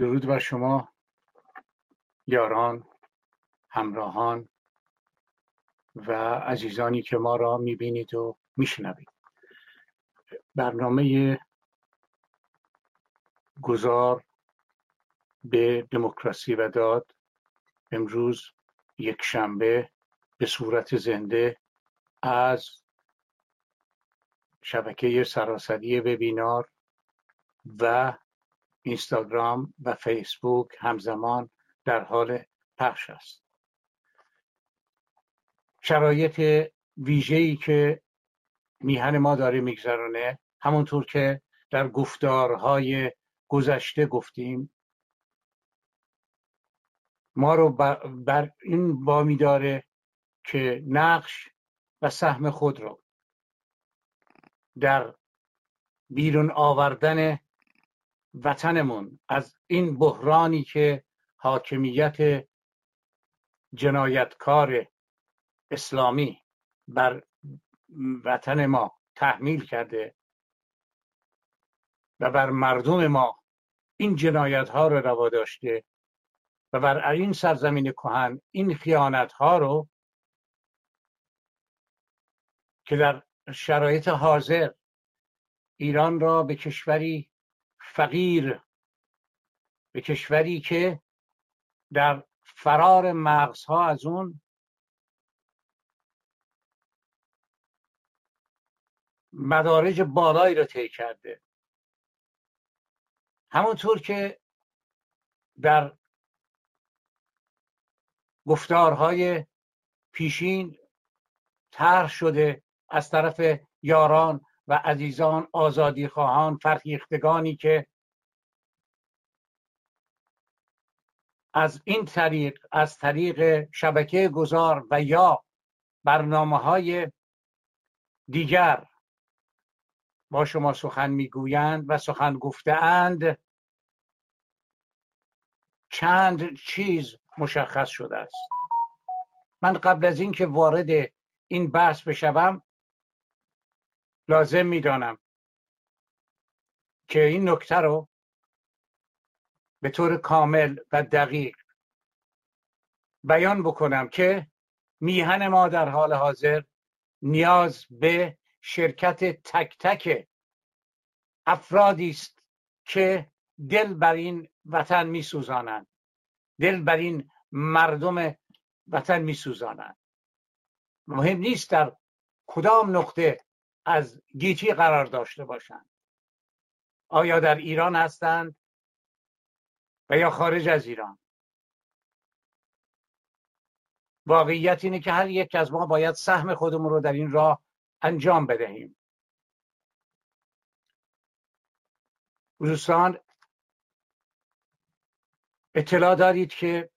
درود بر شما یاران همراهان و عزیزانی که ما را می‌بینید و میشنوید. برنامه گذار به دموکراسی و داد امروز یک شنبه به صورت زنده از شبکه سراسری وبینار و اینستاگرام و فیسبوک همزمان در حال پخش است. شرایط ویژه‌ای که میهن ما داره میگذرانه همونطور که در گفتارهای گذشته گفتیم ما رو بر این بامی داره که نقش و سهم خود رو در بیرون آوردن وطنمون از این بحرانی که حاکمیت جنایتکار اسلامی بر وطن ما تحمیل کرده و بر مردم ما این جنایت ها رو روا داشته و بر این سرزمین کهن این خیانت ها رو که در شرایط حاضر ایران را به کشوری فقیر به کشوری که در فرار مغزها از اون مدارج بالایی را طی کرده. همونطور که در گفتارهای پیشین طرح شده از طرف یاران و عزیزان آزادی خواهان فرهیختگانی که از این طریق از طریق شبکه گذار و یا برنامه های دیگر با شما سخن می‌گویند و سخن گفتهاند چند چیز مشخص شده است. من قبل از اینکه وارد این بحث بشوم لازم می‌دانم که این نکته رو به طور کامل و دقیق بیان بکنم که میهن ما در حال حاضر نیاز به شرکت تک تک افرادی است که دل بر این وطن میسوزانند. دل بر این مردم وطن میسوزانند. مهم نیست در کدام نقطه از گیتی قرار داشته باشند. آیا در ایران هستند و یا خارج از ایران؟ واقعیت اینه که هر یک از ما باید سهم خودمون رو در این راه انجام بدهیم. دوستان اطلاع دارید که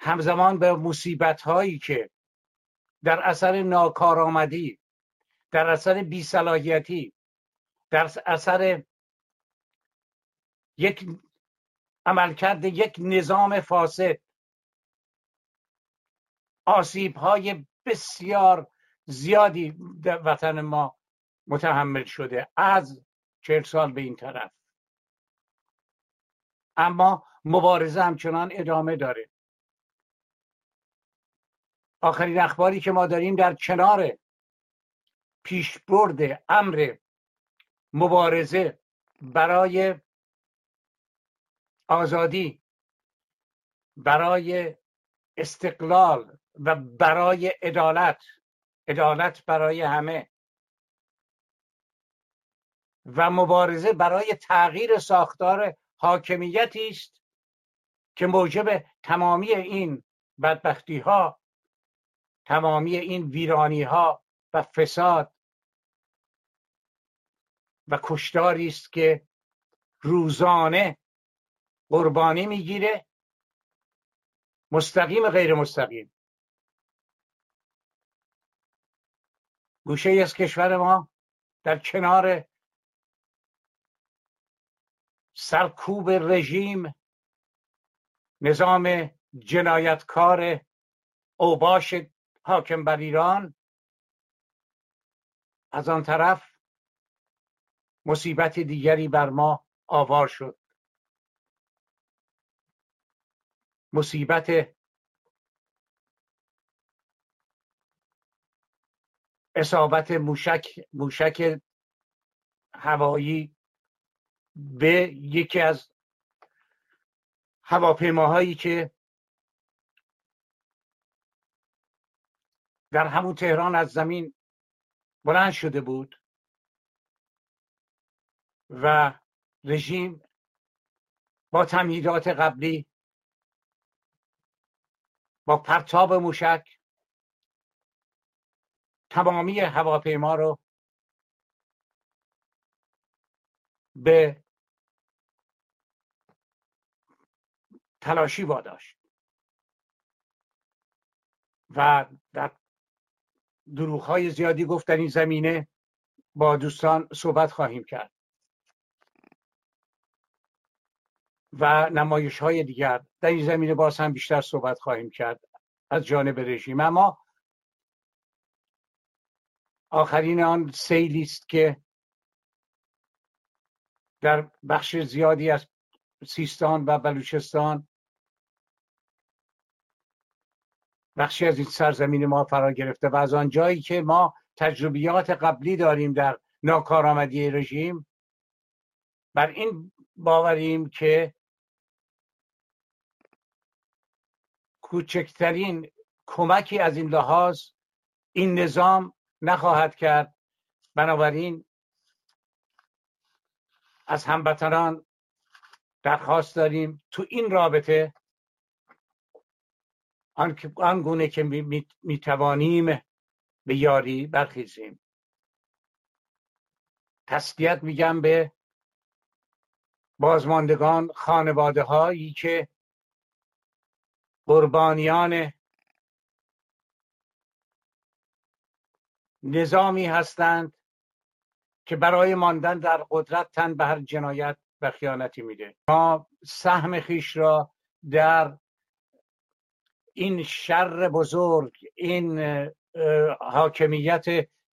همزمان به مصیبت هایی که در اثر ناکارآمدی در اثر بیصلاحیتی در اثر یک عملکرد یک نظام فاسد آسیب های بسیار زیادی در وطن ما متحمل شده از چهل سال به این طرف. اما مبارزه همچنان ادامه داره. آخرین اخباری که ما داریم در کنار پیشبرد امر مبارزه برای آزادی برای استقلال و برای عدالت عدالت برای همه و مبارزه برای تغییر ساختار حاکمیتی است که موجب تمامی این بدبختی ها تمامی این ویرانی ها و فساد و کشتاری است که روزانه قربانی می‌گیره. مستقیم غیر مستقیم. گوشه از کشور ما در کنار سرکوب رژیم نظام جنایتکار اوباش حاکم بر ایران از آن طرف مصیبت دیگری بر ما آوار شد. مصیبت اصابت موشک موشک هوایی به یکی از هواپیماهایی که در همون تهران از زمین بلند شده بود و رژیم با تمهیدات قبلی با پرتاب موشک تمامی هواپیما رو به تلاشی واداشت و در دروغ های زیادی گفت این زمینه با دوستان صحبت خواهیم کرد. و نمایش های دیگر در این زمینه باز هم بیشتر صحبت خواهیم کرد از جانب رژیم. اما آخرین آن سیلی است که در بخش زیادی از سیستان و بلوچستان بخشی از این سرزمین ما فرا گرفته و از آن جایی که ما تجربیات قبلی داریم در ناکارآمدی رژیم بر این باوریم که کوچکترین کمکی از این لحاظ این نظام نخواهد کرد. بنابراین از هموطنان درخواست داریم تو این رابطه آن گونه که می توانیم به یاری برخیزیم. تسلیت میگم به بازماندگان خانواده هایی که قربانیان نظامی هستند که برای ماندن در قدرت تن به هر جنایت و خیانتی میده. ما سهم خیش را در این شر بزرگ این حاکمیت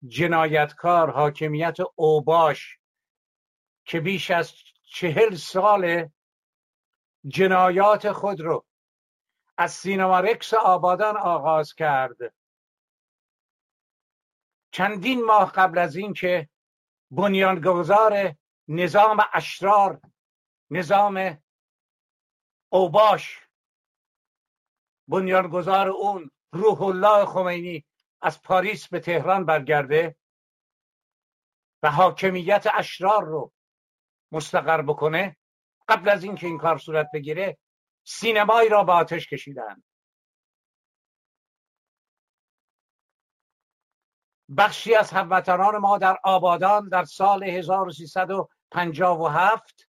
جنایتکار حاکمیت اوباش که بیش از چهل سال جنایات خود رو از سینما رکس آبادان آغاز کرد. چندین ماه قبل از اینکه بنیانگذار نظام اشرار نظام اوباش بنیانگذار اون روح الله خمینی از پاریس به تهران برگرده و حاکمیت اشرار رو مستقر بکنه. قبل از اینکه این کار صورت بگیره سینمایی را به آتش کشیدن. بخشی از هموطنان ما در آبادان در سال 1357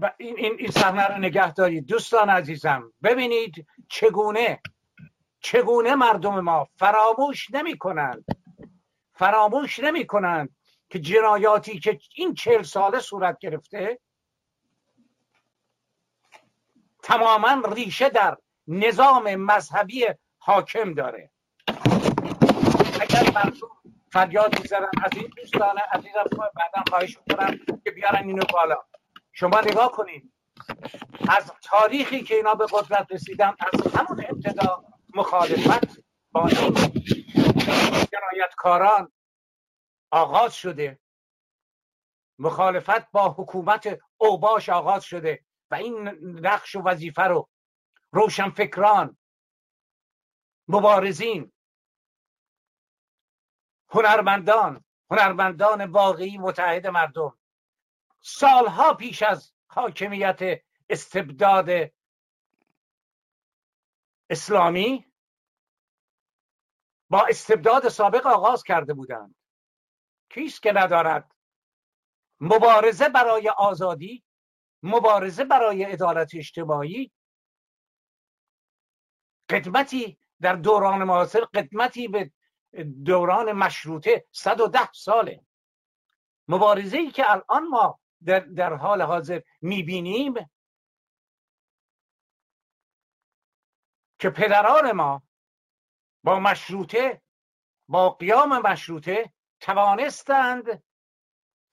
و این این این صحنه رو نگه دارید. دوستان عزیزم ببینید چگونه چگونه مردم ما فراموش نمی کنند. فراموش نمی کنند که جنایاتی که این چهل ساله صورت گرفته تماما ریشه در نظام مذهبی حاکم داره. اگر مردم فریاد می‌زنن از این دوستان عزیزم بعدا خواهش می‌کنم که بیارن اینو بالا. شما نگاه کنید از تاریخی که اینا به قدرت رسیدن از همون ابتدا مخالفت با این جنایتکاران آغاز شده. مخالفت با حکومت اوباش آغاز شده و این نقش و وظیفه رو روشنفکران مبارزین هنرمندان هنرمندان واقعی متحد مردم سالها پیش از حاکمیت استبداد اسلامی با استبداد سابق آغاز کرده بودند. کیست که ندارد؟ مبارزه برای آزادی مبارزه برای عدالت اجتماعی. قدمتی در دوران معاصر قدمتی به دوران مشروطه 110 ساله. مبارزه ای که الان ما در, در حال حاضر می‌بینیم که پدران ما با مشروطه با قیام مشروطه توانستند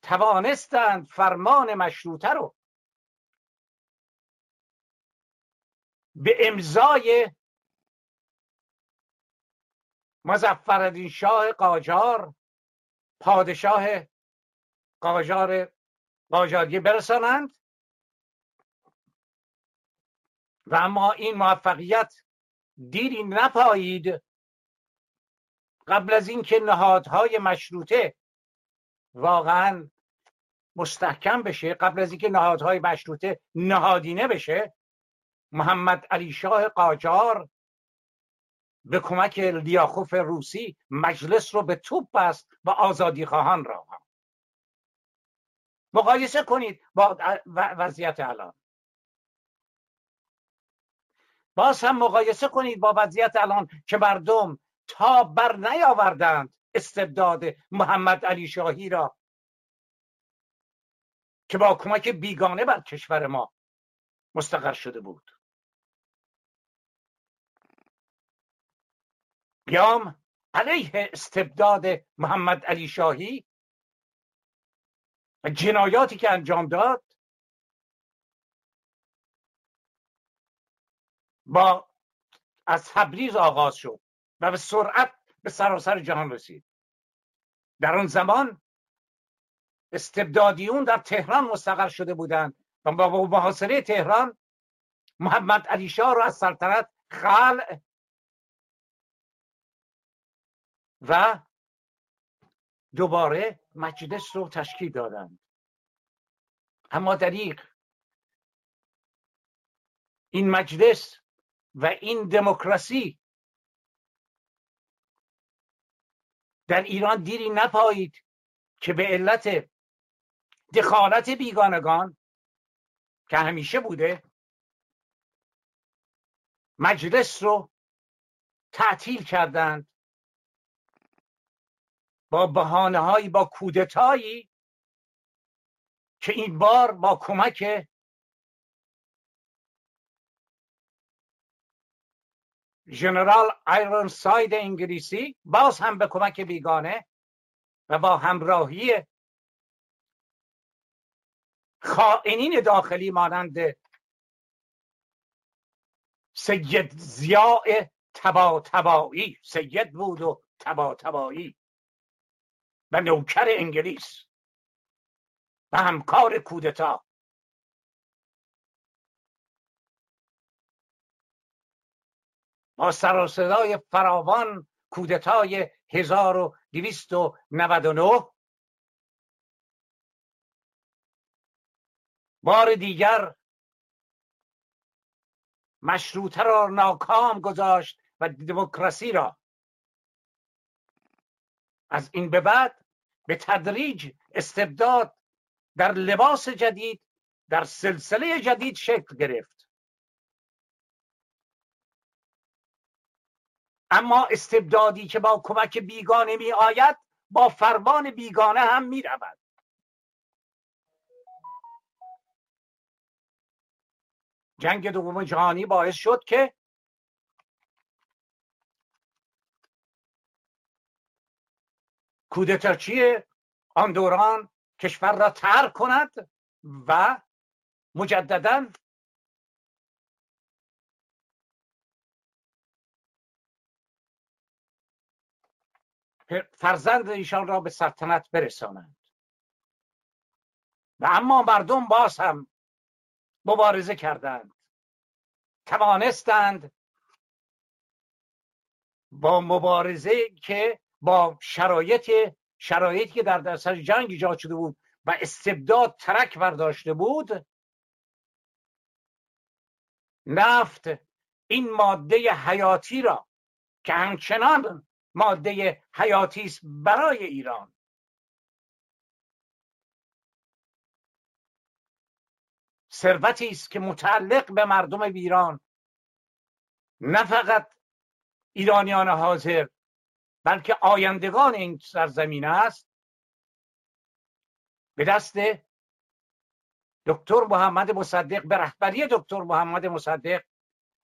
توانستند فرمان مشروطه رو به امضای مظفرالدین شاه قاجار پادشاه قاجار قاجاریه برسانند. و اما این موفقیت دیری نپایید قبل از اینکه نهادهای مشروطه واقعا مستحکم بشه قبل از اینکه نهادهای مشروطه نهادینه بشه محمد علی شاه قاجار به کمک لیاخوف روسی مجلس رو به توپ بست و آزادی خواهان را هم. مقایسه کنید با وضعیت الان. باز هم مقایسه کنید با وضعیت الان که مردم تا بر نیاوردند استبداد محمد علی شاهی را که با کمک بیگانه بر کشور ما مستقر شده بود. بیام علیه استبداد محمد علی شاهی و جنایاتی که انجام داد با از تبریز آغاز شد و به سرعت به سراسر جهان رسید. در آن زمان استبدادیون در تهران مستقر شده بودند و با محاصره تهران محمد علی شاه را از سلطنت خلع و دوباره مجلس رو تشکیل دادند. اما دریق این مجلس و این دموکراسی در ایران دیری نپایید که به علت دخالت بیگانگان که همیشه بوده مجلس رو تعطیل کردند با بهانه هایی با کودتایی که این بار با کمک ژنرال ایرون ساید انگلیسی باز هم به کمک بیگانه و با همراهی خائنین داخلی مانند سید زیاء تبا تبایی سید بود و تبا تبایی و نوکر انگلیس و همکار کودتا. با سر و صدای فراوان کودتای 1299 بار دیگر مشروطه را ناکام گذاشت و دموکراسی را از این به بعد به تدریج استبداد در لباس جدید در سلسله جدید شکل گرفت. اما استبدادی که با کمک بیگانه می آید با فرمان بیگانه هم می رود. جنگ دوم جهانی باعث شد که کودتاچی آن دوران کشور را ترک کند و مجددا فرزند ایشان را به سلطنت برسانند. و اما مردم باز هم مبارزه کردند. توانستند با مبارزه که با شرایط شرایطی که در سر جنگ ایجاد شده بود و استبداد ترک برداشته بود نفت این ماده حیاتی را که همچنان ماده حیاتی است برای ایران. ثروتی است که متعلق به مردم ایران نه فقط ایرانیان حاضر بلکه آیندگان این سرزمین است. به دست دکتر محمد مصدق به رهبری دکتر محمد مصدق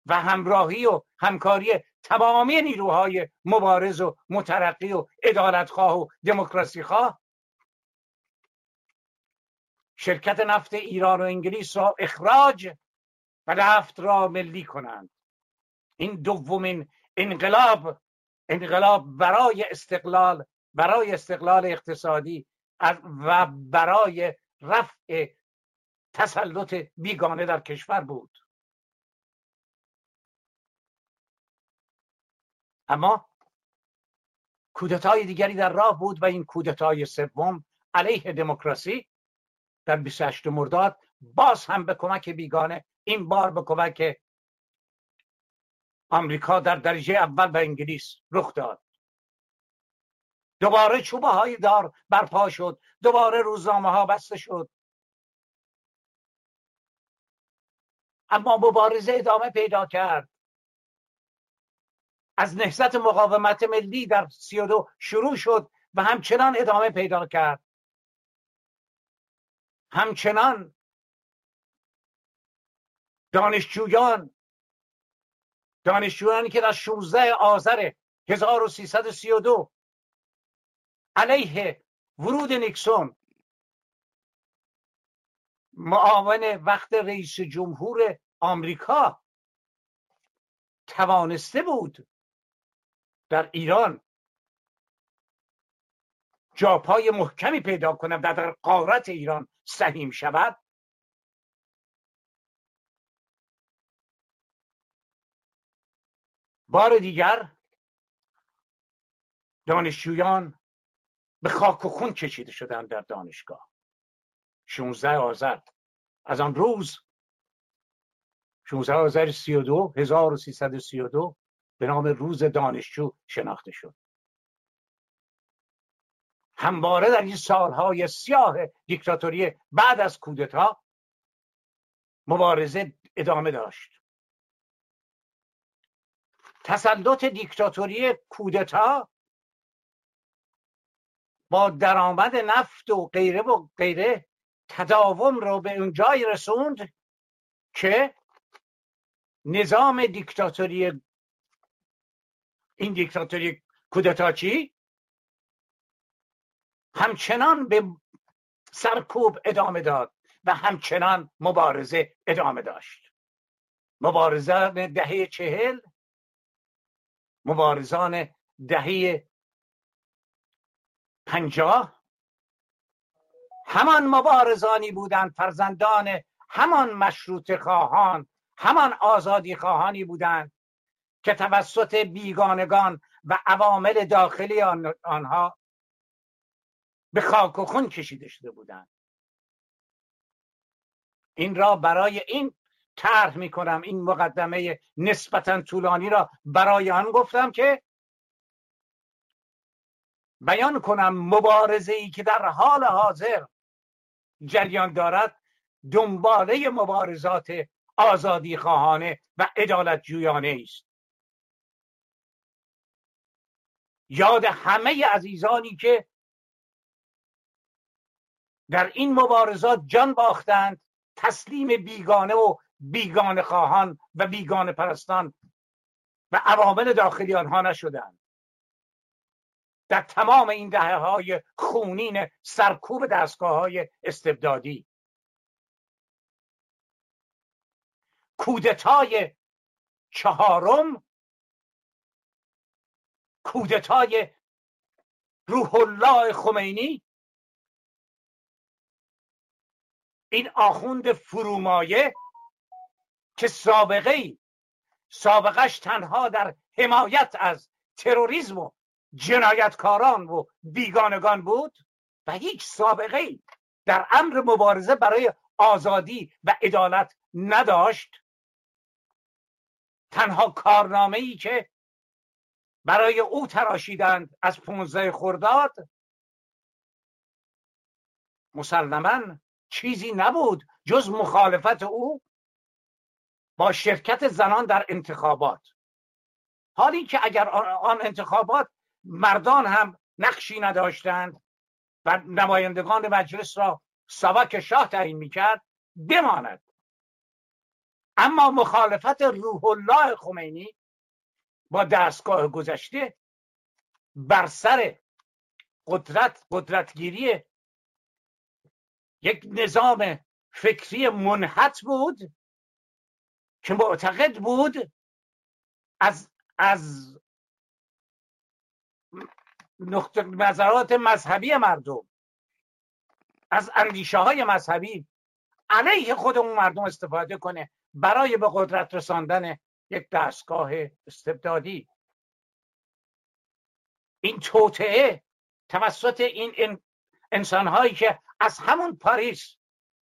و همراهی و همکاری تمامی نیروهای مبارز و مترقی و عدالتخواه و دموکراسی خواه شرکت نفت ایران و انگلیس را اخراج و نفت را ملی کنند. این دومین انقلاب انقلاب برای استقلال برای استقلال اقتصادی و برای رفع تسلط بیگانه در کشور بود. اما کودتای دیگری در راه بود و این کودتای سوم علیه دموکراسی در 28 مرداد باز هم به کمک بیگانه این بار به کمک آمریکا در درجه اول به انگلیس رخ داد. دوباره چوبه های دار برپا شد. دوباره روزنامه ها بسته شد. اما مبارزه ادامه پیدا کرد. از نهضت مقاومت ملی در سی و دو شروع شد و همچنان ادامه پیدا کرد. همچنان دانشجویان دانشجویانی که در 16 آذر 1332 علیه ورود نیکسون معاون وقت رئیس جمهور آمریکا توانسته بود در ایران جاپای محکمی پیدا کنم و در قارت ایران سهیم شود. بار دیگر دانشجویان به خاک و خون کشیده شدن در دانشگاه. 16 آذر. از آن روز 16 آذر 32 1332 به نام روز دانشجو شناخته شد. همواره در این سالهای سیاه دیکتاتوری بعد از کودتا مبارزه ادامه داشت. تسلط دیکتاتوری کودتا با درآمد نفت و غیره و غیره تداوم رو به اون جای رسوند که نظام دیکتاتوری این دیکتاتوری کودتاچی همچنان به سرکوب ادامه داد و همچنان مبارزه ادامه داشت. مبارزان دهه چهل مبارزان دهه پنجاه. همان مبارزانی بودند فرزندان همان مشروط خواهان همان آزادی خواهانی بودند که توسط بیگانگان و عوامل داخلی آنها به خاک و خون کشیده شده بودند. این را برای این طرح می کنم این مقدمه نسبتا طولانی را برای آن گفتم که بیان کنم مبارزه ای که در حال حاضر جریان دارد دنباله مبارزات آزادی خواهانه و عدالت جویانه است. یاد همه عزیزانی که در این مبارزات جان باختند تسلیم بیگانه و بیگانه خواهان و بیگانه پرستان و عوامل داخلی آنها نشدند در تمام این دهه های خونین سرکوب دستگاه های استبدادی کودتای چهارم کودتای روح الله خمینی این آخوند فرومایه که سابقه ای سابقش تنها در حمایت از تروریسم و جنایتکاران و بیگانگان بود و هیچ سابقه ای در امر مبارزه برای آزادی و عدالت نداشت. تنها کارنامه ای که برای او تراشیدند از پونزده خرداد مسلما چیزی نبود جز مخالفت او با شرکت زنان در انتخابات. حالی که اگر آن انتخابات مردان هم نقشی نداشتند و نمایندگان مجلس را سواک شاه تعیین می‌کرد بماند. اما مخالفت روح الله خمینی با دستگاه گذشته بر سر قدرت قدرتگیری یک نظام فکری منحط بود که معتقد بود از از نقطه نظرات مذهبی مردم از اندیشه های مذهبی علیه خود اون مردم استفاده کنه برای به قدرت رساندن یک دستگاه استبدادی. این توطعه توسط این انسان هایی که از همون پاریس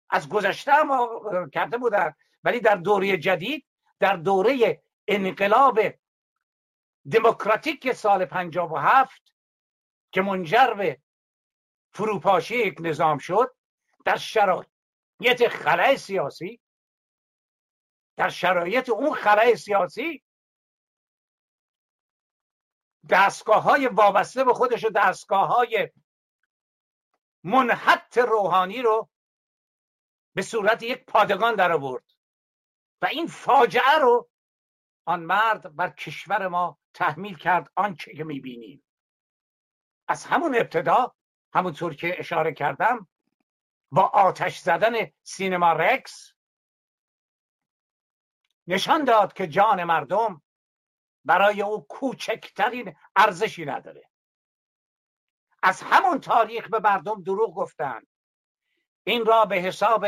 از گذشته ما کرده بودن ولی در دوره جدید در دوره انقلاب دموکراتیک سال هفت که منجر به فروپاشی یک نظام شد در شرایط خلای سیاسی در شرایط اون خلای سیاسی دستگاه های وابسته به خودش و دستگاه های منحط روحانی رو به صورت یک پادگان در آورد. و این فاجعه رو آن مرد بر کشور ما تحمیل کرد آنچه که می‌بینیم. از همون ابتدا همونطور که اشاره کردم با آتش زدن سینما رکس نشان داد که جان مردم برای او کوچکترین ارزشی نداره. از همون تاریخ به مردم دروغ گفتند. این را به حساب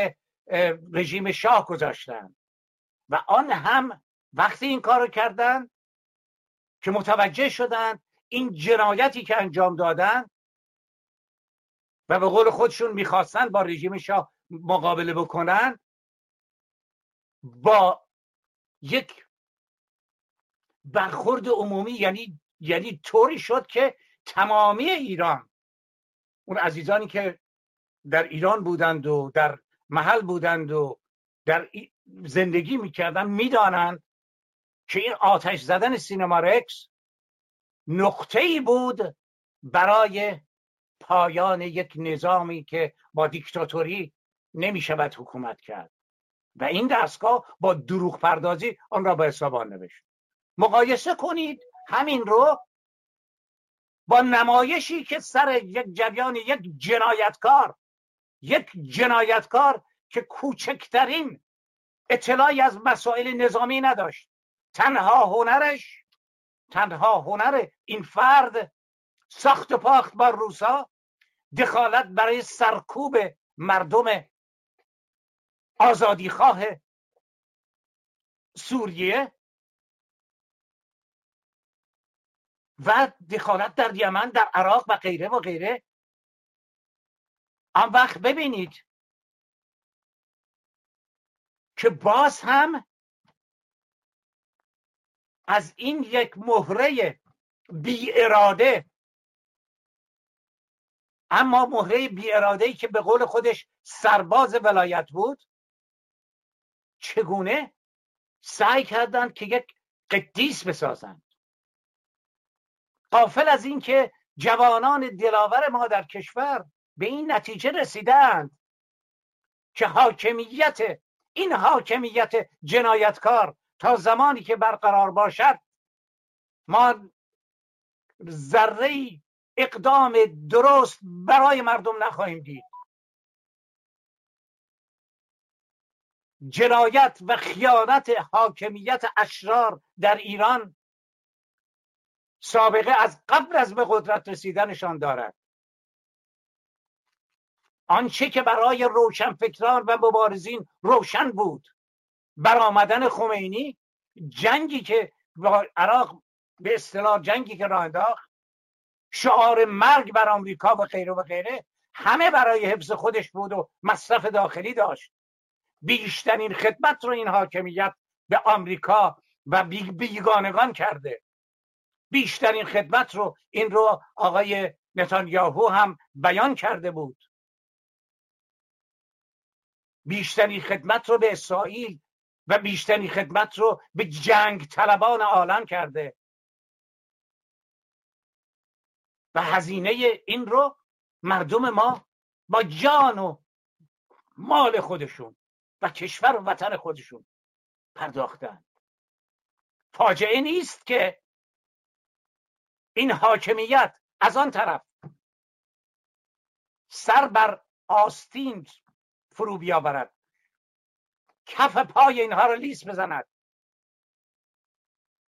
رژیم شاه گذاشتن و آن هم وقتی این کارو کردن که متوجه شدن این جنایتی که انجام دادن و به قول خودشون می‌خواستن با رژیم شاه مقابله بکنن با یک برخورد عمومی یعنی یعنی طوری شد که تمامی ایران اون عزیزانی که در ایران بودند و در محل بودند و در زندگی می‌کردن می‌دانند که این آتش زدن سینما رکس نقطه ای بود برای پایان یک نظامی که با دیکتاتوری نمی شود حکومت کرد. و این دستگاه با دروغ پردازی آن را به حساب نوشت. مقایسه کنید همین رو با نمایشی که سر یک جریان یک جنایتکار یک جنایتکار که کوچکترین اطلاعی از مسائل نظامی نداشت. تنها هنرش تنها هنر این فرد ساخت و پاخت با روسا دخالت برای سرکوب مردم آزادیخواه سوریه و دخالت در یمن در عراق و غیره و غیره. آن وقت ببینید که باز هم از این یک مهره بی اراده اما مهره بی اراده ای که به قول خودش سرباز ولایت بود چگونه سعی کردند که یک قدیس بسازند. قافل از اینکه جوانان دلاور ما در کشور به این نتیجه رسیدند که حاکمیت این حاکمیت جنایتکار تا زمانی که برقرار باشد ما ذره اقدام درست برای مردم نخواهیم دید. جنایت و خیانت حاکمیت اشرار در ایران سابقه از قبل از به قدرت رسیدنشان دارد. آنچه که برای روشنفکران و مبارزین روشن بود. برآمدن خمینی جنگی که عراق به اصطلاح جنگی که راه انداخت شعار مرگ بر آمریکا و غیره و غیره همه برای حفظ خودش بود و مصرف داخلی داشت. بیشترین خدمت رو این حاکمیت به آمریکا و بیگانگان کرده. بیشترین خدمت رو این رو آقای نتانیاهو هم بیان کرده بود. بیشترین خدمت رو به اسرائیل و بیشترین خدمت رو به جنگ طلبان عالم کرده. و هزینه این رو مردم ما با جان و مال خودشون و کشور و وطن خودشون پرداختن. فاجعه نیست که این حاکمیت از آن طرف سر بر آستین فرو بیاورد. کف پای اینها رو لیس بزند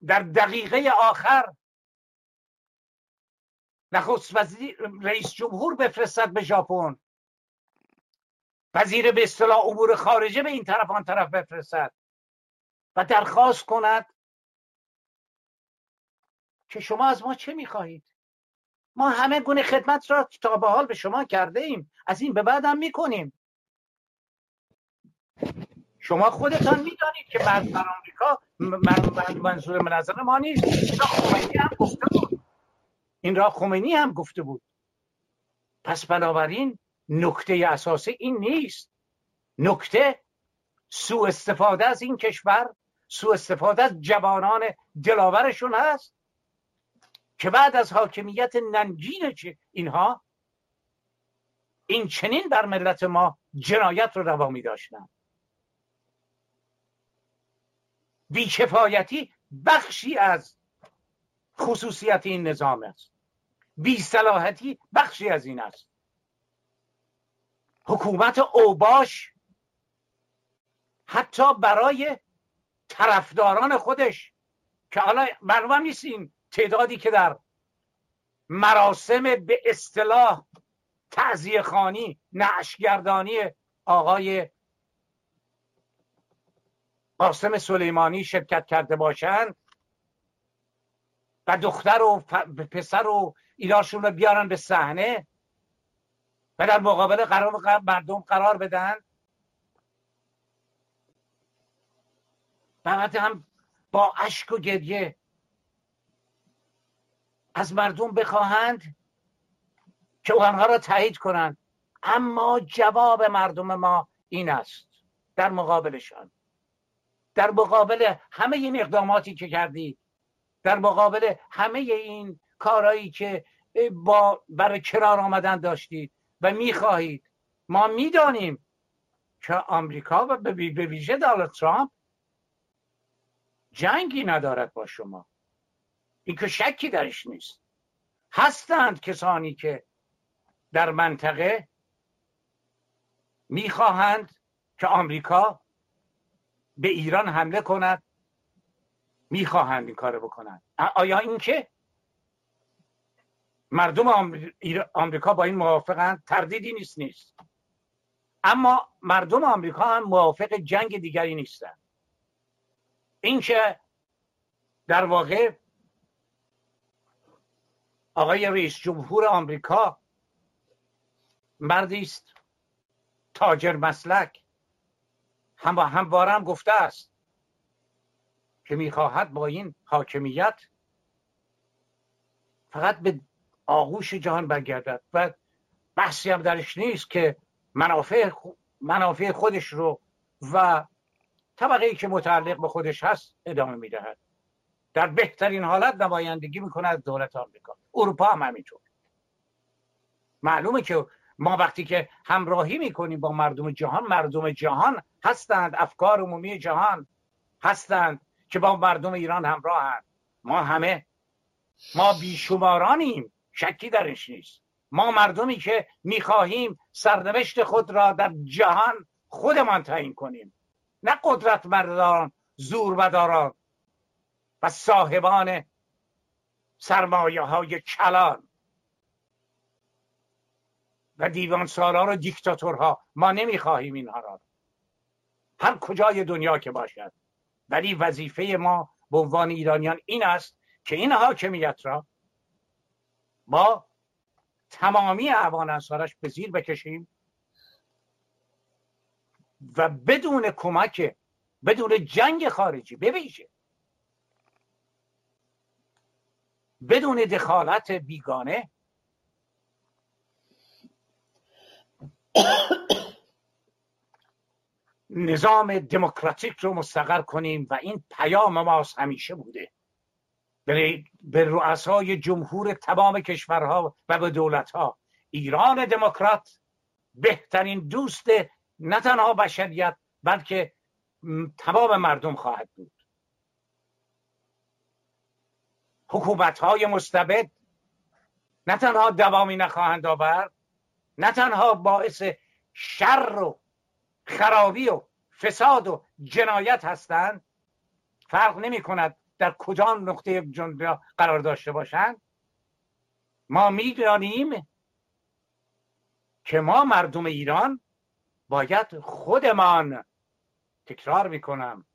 در دقیقه آخر نخست وزیر رئیس جمهور بفرستد به ژاپن. وزیر به اصطلاح امور خارجه به این طرف آن طرف بفرستد و درخواست کند که شما از ما چه می‌خواهید؟ ما همه گونه خدمت را تا به حال به شما کرده ایم. از این به بعد هم می‌کنیم. شما خودتان می‌دانید که بعد در آمریکا منظور منظر ما نیست. این را خمینی هم گفته بود. این را خمینی هم گفته بود. پس بنابراین نکته اساسی این نیست. نکته سو استفاده از این کشور سو استفاده از جوانان دلاورشون هست که بعد از حاکمیت ننگین اینها این چنین بر ملت ما جنایت رو روا می داشتن بیکفایتی بخشی از خصوصیت این نظام است. بیصلاحتی بخشی از این است. حکومت اوباش حتی برای طرفداران خودش که حالا معلوم نیست این تعدادی که در مراسم به اصطلاح تعذیه خانی نعشگردانی آقای قاسم سلیمانی شرکت کرده باشند و دختر و پسر و ایناشون رو بیارن به صحنه و در مقابل قرار مردم قرار بدن. بعد هم با اشک و گریه از مردم بخواهند که آنها را تایید کنند. اما جواب مردم ما این است در مقابلشان. در مقابل همه این اقداماتی که کردی در مقابل همه این کارهایی که با برای کرار آمدن داشتید و می‌خواهید ما می‌دانیم که آمریکا و به ویژه دانالد ترامپ جنگی ندارد با شما. این که شکی درش نیست. هستند کسانی که در منطقه می‌خواهند که آمریکا به ایران حمله کند می‌خواهند این کار بکنند. آیا اینکه مردم آمریکا با این موافقند تردیدی نیست نیست. اما مردم آمریکا هم موافق جنگ دیگری نیستند اینکه در واقع آقای رئیس جمهور آمریکا مردی است تاجر مسلک. هم همواره هم گفته است که می‌خواهد با این حاکمیت فقط به آغوش جهان برگردد و بحثی هم درش نیست که منافع, منافع خودش رو و طبقه که متعلق به خودش هست ادامه می‌دهد. در بهترین حالت نمایندگی می‌کنه از دولت آمریکا. اروپا هم همینطور. معلومه که ما وقتی که همراهی می‌کنیم با مردم جهان مردم جهان هستند افکار عمومی جهان هستند که با مردم ایران همراهند. ما همه ما بیشمارانیم شکی درش نیست. ما مردمی که می‌خواهیم سرنوشت خود را در جهان خودمان تعیین کنیم. نه قدرت مردان زوربداران و صاحبان سرمایه های کلان و دیوان سالار و دیکتاتورها. ما نمی‌خواهیم اینها را. هر کجای دنیا که باشد. ولی وظیفه ما به عنوان ایرانیان این است که این حاکمیت را با تمامی اعوان انصارش به زیر بکشیم و بدون کمک بدون جنگ خارجی بویژه. بدون دخالت بیگانه نظام دموکراتیک رو مستقر کنیم و این پیام ماست همیشه بوده. به رؤسای جمهور تمام کشورها و به دولتها. ایران دموکرات بهترین دوست نه تنها بشریت بلکه تمام مردم خواهد بود. حکومت های مستبد نه تنها دوامی نخواهند آورد نه تنها باعث شر و خرابی و فساد و جنایت هستند. فرق نمی کند در کدام نقطه دنیا قرار داشته باشند. ما می‌دانیم که ما مردم ایران باید خودمان تکرار می‌کنم.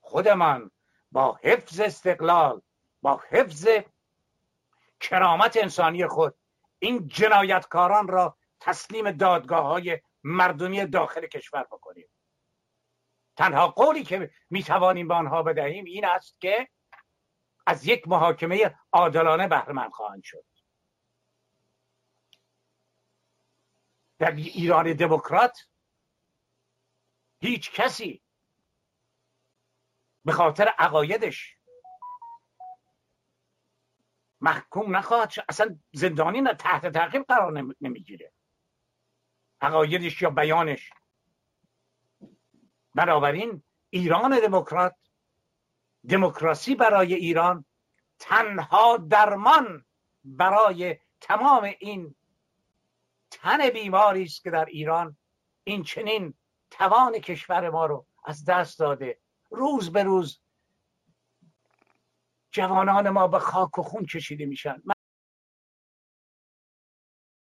خودمان با حفظ استقلال با حفظ کرامت انسانی خود این جنایتکاران را تسلیم دادگاه های مردمی داخل کشور بکنیم. تنها قولی که می‌توانیم به آنها بدهیم این است که از یک محاکمه عادلانه بهره خواهند شد. در ایران دموکرات هیچ کسی به خاطر عقایدش محکوم نخواهد شد. اصلا زندانی نه تحت تعقیب قرار نمی‌گیره. عقایدش یا بیانش. بنابراین ایران دموکرات دموکراسی برای ایران تنها درمان برای تمام این تن بیماری است که در ایران این چنین توان کشور ما رو از دست داده. روز به روز جوانان ما به خاک و خون کشیده میشن.